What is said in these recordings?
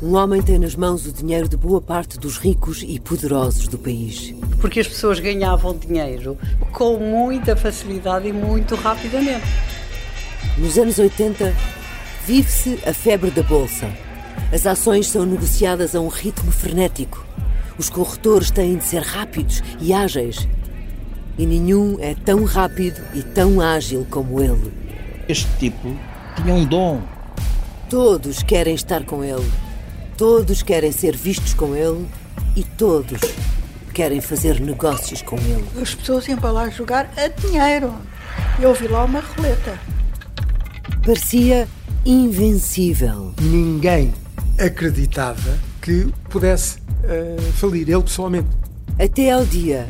um homem tem nas mãos o dinheiro de boa parte dos ricos e poderosos do país. Porque as pessoas ganhavam dinheiro com muita facilidade e muito rapidamente. Nos anos 80, vive-se a febre da bolsa. As ações são negociadas a um ritmo frenético. Os corretores têm de ser rápidos e ágeis. E nenhum é tão rápido e tão ágil como ele. Este tipo tinha um dom. Todos querem estar com ele. Todos querem ser vistos com ele. E todos querem fazer negócios com ele. As pessoas iam para lá jogar a dinheiro. Eu vi lá uma roleta. Parecia invencível. Ninguém acreditava que pudesse uh, falir, ele pessoalmente. Até ao dia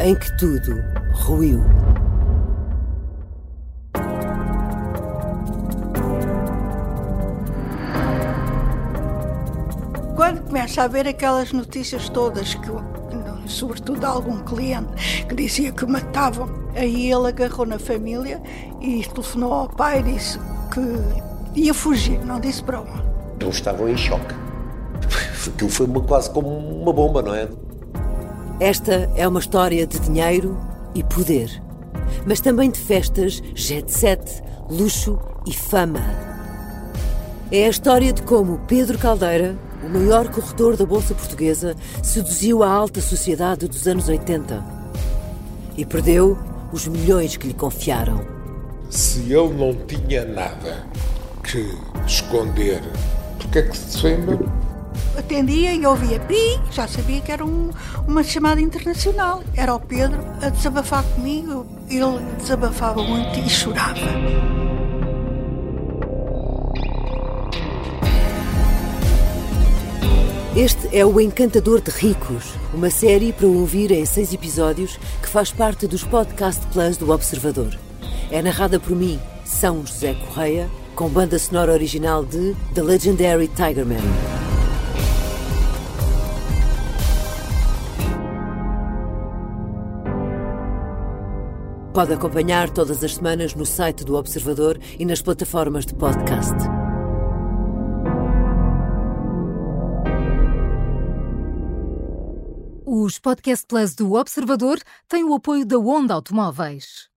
em que tudo ruiu. Começa a ver aquelas notícias todas, que, sobretudo de algum cliente que dizia que o matavam, aí ele agarrou na família e telefonou ao pai e disse que ia fugir, não disse para onde. Eles estavam em choque. Aquilo foi uma, quase como uma bomba, não é? Esta é uma história de dinheiro e poder, mas também de festas, jet set, luxo e fama. É a história de como Pedro Caldeira, o maior corretor da Bolsa Portuguesa, seduziu a alta sociedade dos anos 80 e perdeu os milhões que lhe confiaram. Se ele não tinha nada que esconder, porquê é que se defende? Atendia e ouvia pi, já sabia que era um, uma chamada internacional. Era o Pedro a desabafar comigo. Ele desabafava muito e chorava. Este é O Encantador de Ricos, uma série para ouvir em seis episódios que faz parte dos Podcast Plus do Observador. É narrada por mim, São José Correia, com banda sonora original de The Legendary Tigerman. Pode acompanhar todas as semanas no site do Observador e nas plataformas de podcast. Os Podcast Plus do Observador têm o apoio da Onda Automóveis.